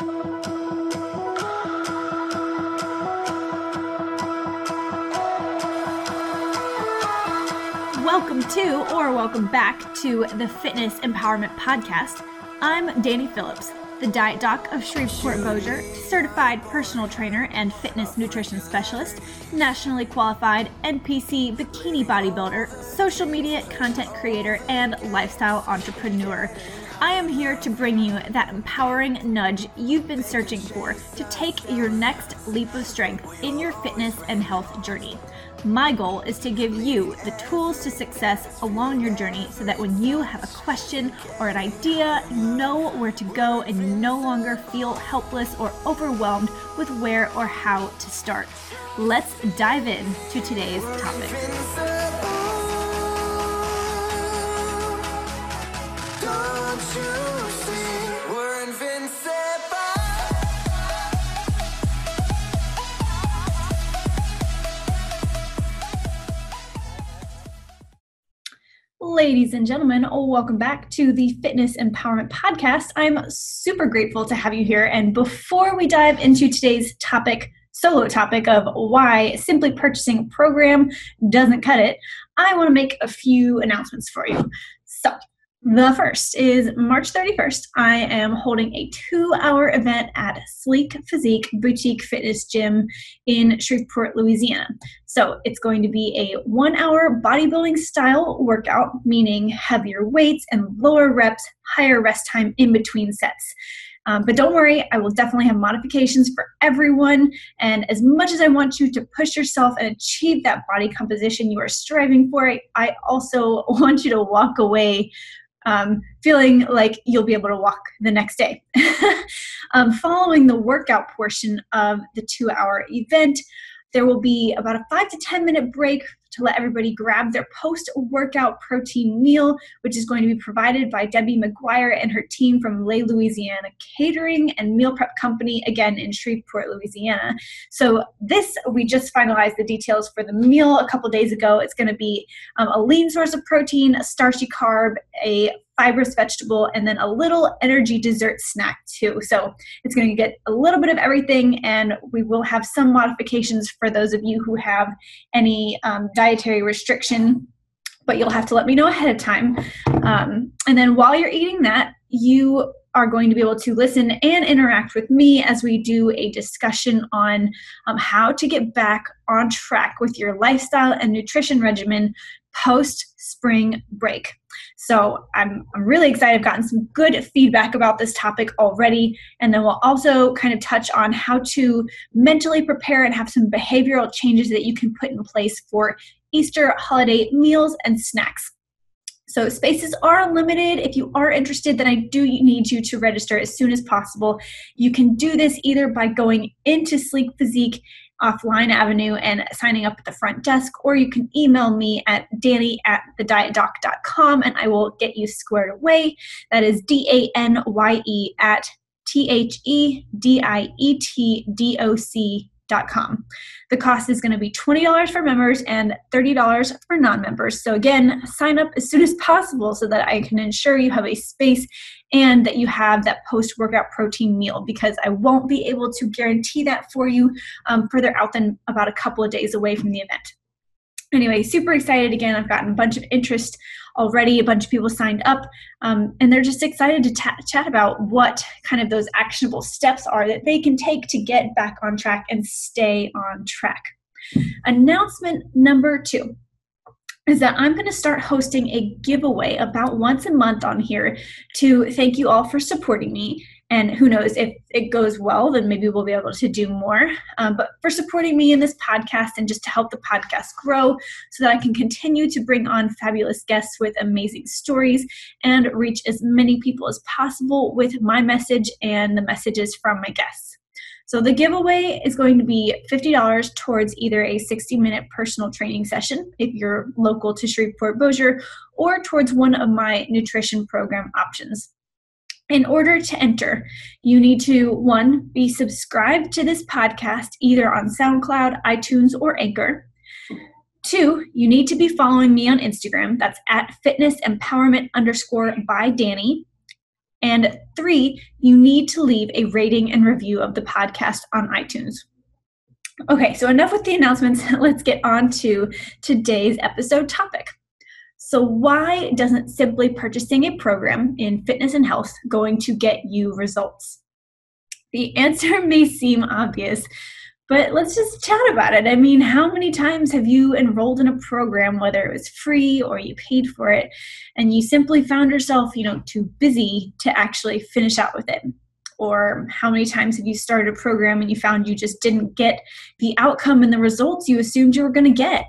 Welcome to, or welcome back to the Fitness Empowerment Podcast. I'm Danye Phillips, the diet doc of Shreveport Bossier, certified personal trainer and fitness nutrition specialist, nationally qualified NPC bikini bodybuilder, social media content creator, and lifestyle entrepreneur. I am here to bring you that empowering nudge you've been searching for to take your next leap of strength in your fitness and health journey. My goal is to give you the tools to success along your journey so that when you have a question or an idea, you know where to go and you no longer feel helpless or overwhelmed with where or how to start. Let's dive in to today's topic. Ladies and gentlemen, welcome back to the Fitness Empowerment Podcast. I'm super grateful to have you here. And before we dive into today's topic, solo topic of why simply purchasing a program doesn't cut it, I want to make a few announcements for you. So, the first is March 31st. I am holding a two hour event at Sleek Physique Boutique Fitness Gym in Shreveport, Louisiana. So it's going to be a one hour bodybuilding style workout, meaning heavier weights and lower reps, higher rest time in between sets. Um, but don't worry, I will definitely have modifications for everyone. And as much as I want you to push yourself and achieve that body composition you are striving for, I also want you to walk away um, feeling like you'll be able to walk the next day. um, following the workout portion of the two hour event, there will be about a five to 10 minute break to let everybody grab their post workout protein meal, which is going to be provided by Debbie McGuire and her team from Lay Louisiana Catering and Meal Prep Company, again in Shreveport, Louisiana. So, this we just finalized the details for the meal a couple days ago. It's going to be um, a lean source of protein, a starchy carb, a fibrous vegetable, and then a little energy dessert snack too. So it's going to get a little bit of everything, and we will have some modifications for those of you who have any um, dietary restriction. But you'll have to let me know ahead of time. Um, and then while you're eating that, you are going to be able to listen and interact with me as we do a discussion on um, how to get back on track with your lifestyle and nutrition regimen post spring break. So I'm, I'm really excited. I've gotten some good feedback about this topic already. And then we'll also kind of touch on how to mentally prepare and have some behavioral changes that you can put in place for Easter holiday meals and snacks. So spaces are limited. If you are interested, then I do need you to register as soon as possible. You can do this either by going into Sleek Physique offline avenue and signing up at the front desk, or you can email me at danye at thedietdoc.com and I will get you squared away. That is D A N Y E at T H E D I E T D O C. The cost is going to be $20 for members and $30 for non members. So, again, sign up as soon as possible so that I can ensure you have a space and that you have that post workout protein meal because I won't be able to guarantee that for you um, further out than about a couple of days away from the event anyway, super excited again. I've gotten a bunch of interest already. A bunch of people signed up, um, and they're just excited to t- chat about what kind of those actionable steps are that they can take to get back on track and stay on track. Announcement number two is that I'm going to start hosting a giveaway about once a month on here to thank you all for supporting me. And who knows if it goes well then maybe we'll be able to do more. Um, but for supporting me in this podcast and just to help the podcast grow so that i can continue to bring on fabulous guests with amazing stories and reach as many people as possible with my message and the messages from my guests so the giveaway is going to be $50 towards either a 60 minute personal training session if you're local to Shreveport Bossier or towards one of my nutrition program options in order to enter, you need to one, be subscribed to this podcast either on SoundCloud, iTunes, or Anchor. Two, you need to be following me on Instagram. That's at fitness empowerment underscore by Danye. And three, you need to leave a rating and review of the podcast on iTunes. Okay, so enough with the announcements. Let's get on to today's episode topic. So, why doesn't simply purchasing a program in fitness and health going to get you results? The answer may seem obvious, but let's just chat about it. I mean, how many times have you enrolled in a program, whether it was free or you paid for it, and you simply found yourself, you know, too busy to actually finish out with it? Or how many times have you started a program and you found you just didn't get the outcome and the results you assumed you were going to get?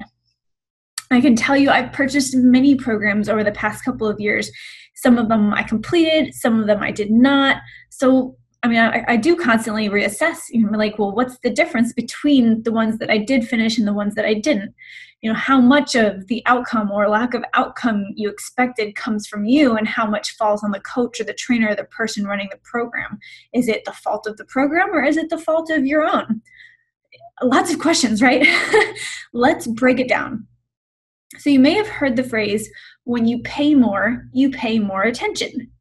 I can tell you I've purchased many programs over the past couple of years. Some of them I completed, some of them I did not. So I mean, I, I, do constantly reassess. You know, like, well, what's the difference between the ones that I did finish and the ones that I didn't? You know, how much of the outcome or lack of outcome you expected comes from you, and how much falls on the coach or the trainer or the person running the program? Is it the fault of the program or is it the fault of your own? Lots of questions, right? Let's break it down. So, you may have heard the phrase, when you pay more, you pay more attention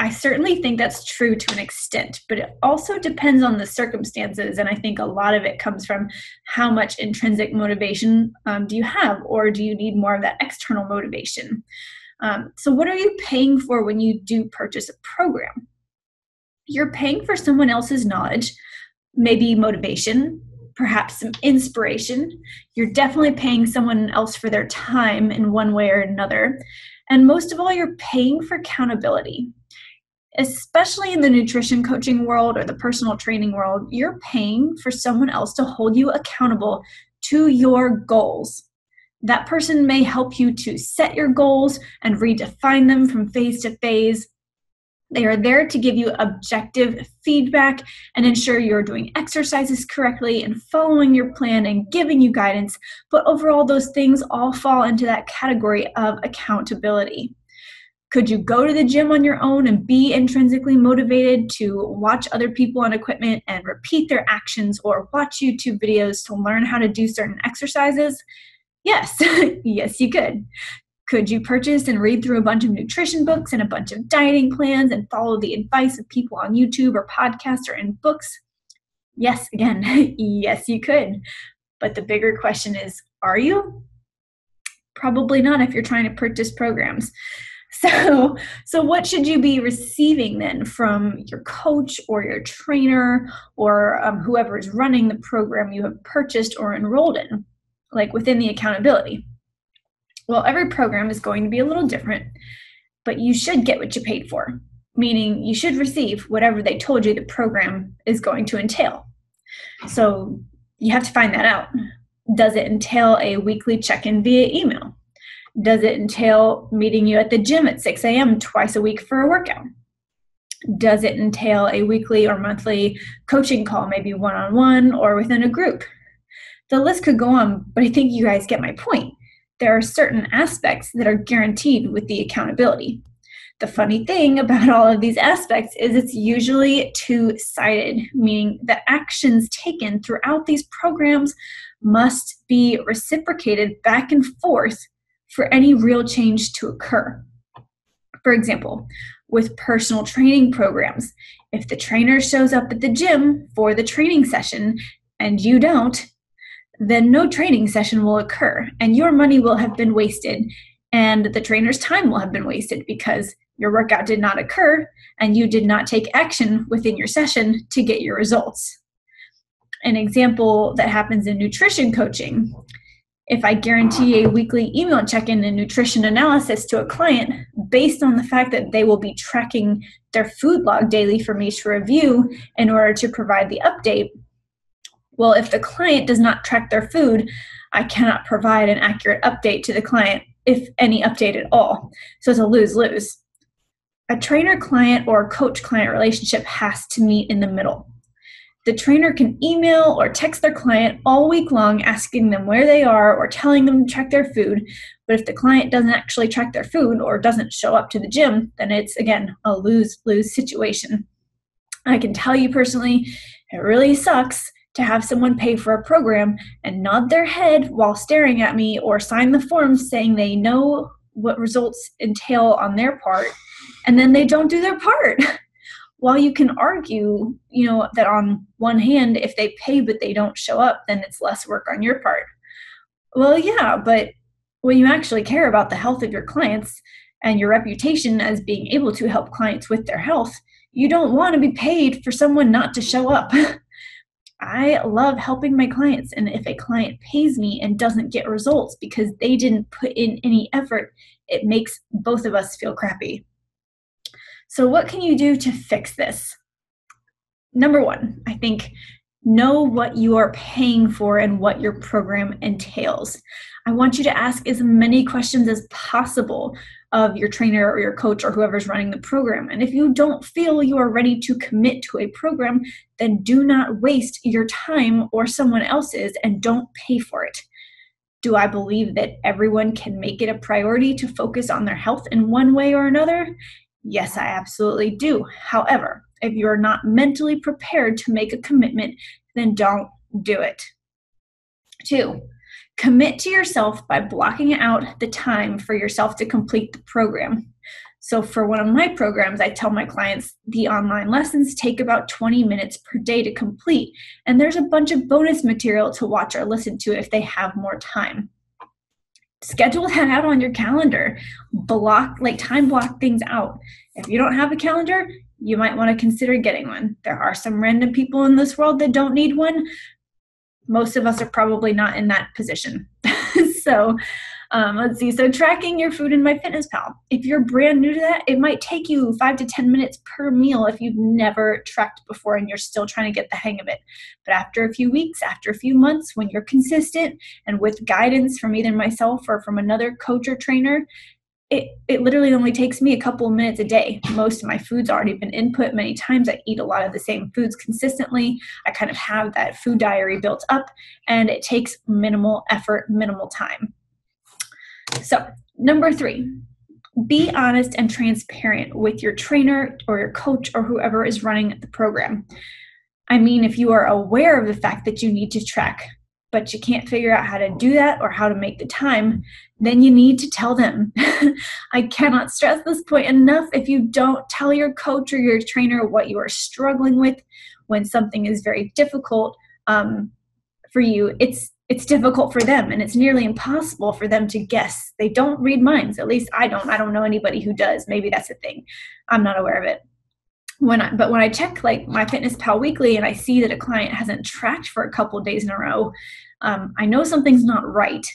I certainly think that's true to an extent, but it also depends on the circumstances. And I think a lot of it comes from how much intrinsic motivation um, do you have, or do you need more of that external motivation? Um, so, what are you paying for when you do purchase a program? You're paying for someone else's knowledge, maybe motivation, perhaps some inspiration. You're definitely paying someone else for their time in one way or another. And most of all, you're paying for accountability especially in the nutrition coaching world or the personal training world, you're paying for someone else to hold you accountable to your goals. That person may help you to set your goals and redefine them from phase to phase. They are there to give you objective feedback and ensure you're doing exercises correctly and following your plan and giving you guidance. But overall, those things all fall into that category of accountability. Could you go to the gym on your own and be intrinsically motivated to watch other people on equipment and repeat their actions or watch YouTube videos to learn how to do certain exercises? Yes, yes, you could. Could you purchase and read through a bunch of nutrition books and a bunch of dieting plans and follow the advice of people on YouTube or podcasts or in books? Yes, again, yes, you could. But the bigger question is are you? Probably not if you're trying to purchase programs. So, so what should you be receiving then from your coach or your trainer or um, whoever is running the program you have purchased or enrolled in, like within the accountability? Well, every program is going to be a little different, but you should get what you paid for, meaning you should receive whatever they told you the program is going to entail. So, you have to find that out. Does it entail a weekly check in via email? Does it entail meeting you at the gym at 6 a.m. twice a week for a workout? Does it entail a weekly or monthly coaching call, maybe one on one or within a group? The list could go on, but I think you guys get my point. There are certain aspects that are guaranteed with the accountability. The funny thing about all of these aspects is it's usually two sided, meaning the actions taken throughout these programs must be reciprocated back and forth for any real change to occur. For example, with personal training programs, if the trainer shows up at the gym for the training session and you don't, then no training session will occur and your money will have been wasted and the trainer's time will have been wasted because your workout did not occur and you did not take action within your session to get your results. An example that happens in nutrition coaching if I guarantee a weekly email check in and nutrition analysis to a client based on the fact that they will be tracking their food log daily for me to review in order to provide the update, well, if the client does not track their food, I cannot provide an accurate update to the client, if any update at all. So it's a lose lose. A trainer client or coach client relationship has to meet in the middle. The trainer can email or text their client all week long asking them where they are or telling them to track their food. But if the client doesn't actually track their food or doesn't show up to the gym, then it's again a lose lose situation. I can tell you personally, it really sucks to have someone pay for a program and nod their head while staring at me or sign the form saying they know what results entail on their part and then they don't do their part. While you can argue, you know, that on one hand, if they pay but they don't show up, then it's less work on your part. Well, yeah, but when you actually care about the health of your clients and your reputation as being able to help clients with their health, you don't want to be paid for someone not to show up. I love helping my clients. And if a client pays me and doesn't get results because they didn't put in any effort, it makes both of us feel crappy. So, what can you do to fix this? Number one, I think know what you are paying for and what your program entails. I want you to ask as many questions as possible of your trainer or your coach or whoever's running the program. And if you don't feel you are ready to commit to a program, then do not waste your time or someone else's and don't pay for it. Do I believe that everyone can make it a priority to focus on their health in one way or another? Yes, I absolutely do. However, if you're not mentally prepared to make a commitment, then don't do it. Two, Commit to yourself by blocking out the time for yourself to complete the program. So, for one of my programs, I tell my clients the online lessons take about 20 minutes per day to complete, and there's a bunch of bonus material to watch or listen to if they have more time. Schedule that out on your calendar. Block, like time block things out. If you don't have a calendar, you might want to consider getting one. There are some random people in this world that don't need one, most of us are probably not in that position. so um, let's see. So tracking your food in MyFitnessPal. If you're brand new to that, it might take you five to 10 minutes per meal if you've never tracked before and you're still trying to get the hang of it. But after a few weeks, after a few months, when you're consistent and with guidance from either myself or from another coach or trainer, it, it literally only takes me a couple of minutes a day. Most of my food's already been input many times. I eat a lot of the same foods consistently. I kind of have that food diary built up, and it takes minimal effort, minimal time. So, number three, be honest and transparent with your trainer or your coach or whoever is running the program. I mean, if you are aware of the fact that you need to track but you can't figure out how to do that or how to make the time, then you need to tell them. I cannot stress this point enough. If you don't tell your coach or your trainer what you are struggling with when something is very difficult um, for you, it's it's difficult for them and it's nearly impossible for them to guess. They don't read minds. At least I don't. I don't know anybody who does. Maybe that's a thing. I'm not aware of it when I, but when I check like MyFitnessPal weekly and I see that a client hasn't tracked for a couple days in a row, um, I know something's not right,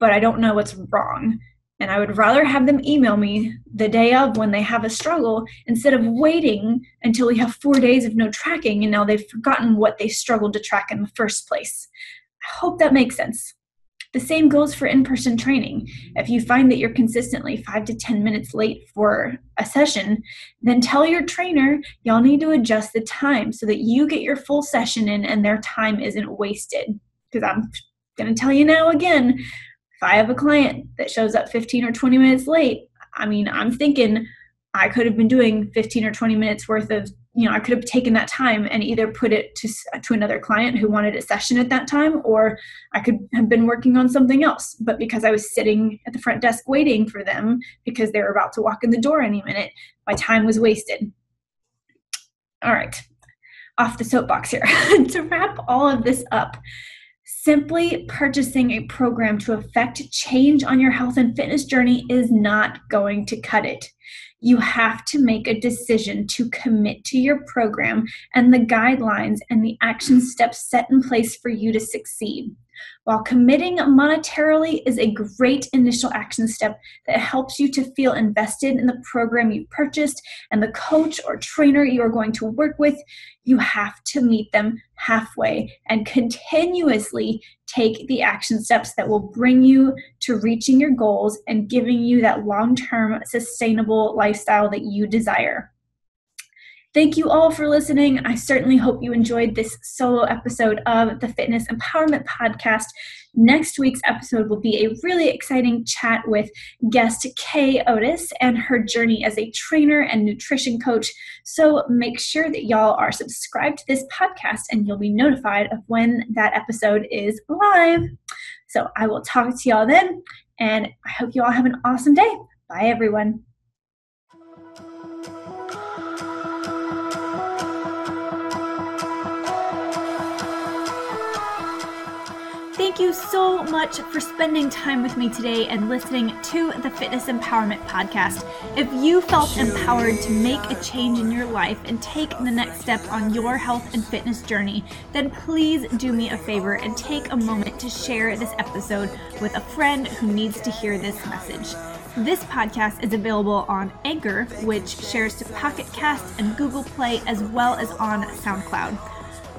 but I don't know what's wrong. And I would rather have them email me the day of when they have a struggle instead of waiting until we have four days of no tracking and now they've forgotten what they struggled to track in the first place. I hope that makes sense. The same goes for in person training. If you find that you're consistently five to 10 minutes late for a session, then tell your trainer y'all need to adjust the time so that you get your full session in and their time isn't wasted. Because I'm going to tell you now again if I have a client that shows up 15 or 20 minutes late, I mean, I'm thinking I could have been doing 15 or 20 minutes worth of you know i could have taken that time and either put it to, to another client who wanted a session at that time or i could have been working on something else. But because i was sitting at the front desk waiting for them because they were about to walk in the door any minute my time was wasted. All right. Off the soapbox here. To wrap all of this up Simply purchasing a program to affect change on your health and fitness journey is not going to cut it you have to make a decision to commit to your program and the guidelines and the action steps set in place for you to succeed. While committing monetarily is a great initial action step that helps you to feel invested in the program you purchased and the coach or trainer you are going to work with, you have to meet them halfway and continuously take the action steps that will bring you to reaching your goals and giving you that long term sustainable lifestyle that you desire. Thank you all for listening. I certainly hope you enjoyed this solo episode of the Fitness Empowerment Podcast. Next week's episode will be a really exciting chat with guest Kay Otis and her journey as a trainer and nutrition coach. So make sure that y'all are subscribed to this podcast and you'll be notified of when that episode is live. So I will talk to y'all then, and I hope you all have an awesome day. Bye, everyone. Thank you so much for spending time with me today and listening to the Fitness Empowerment Podcast. If you felt empowered to make a change in your life and take the next step on your health and fitness journey, then please do me a favor and take a moment to share this episode with a friend who needs to hear this message. This podcast is available on Anchor, which shares to Pocket Cast and Google Play, as well as on SoundCloud.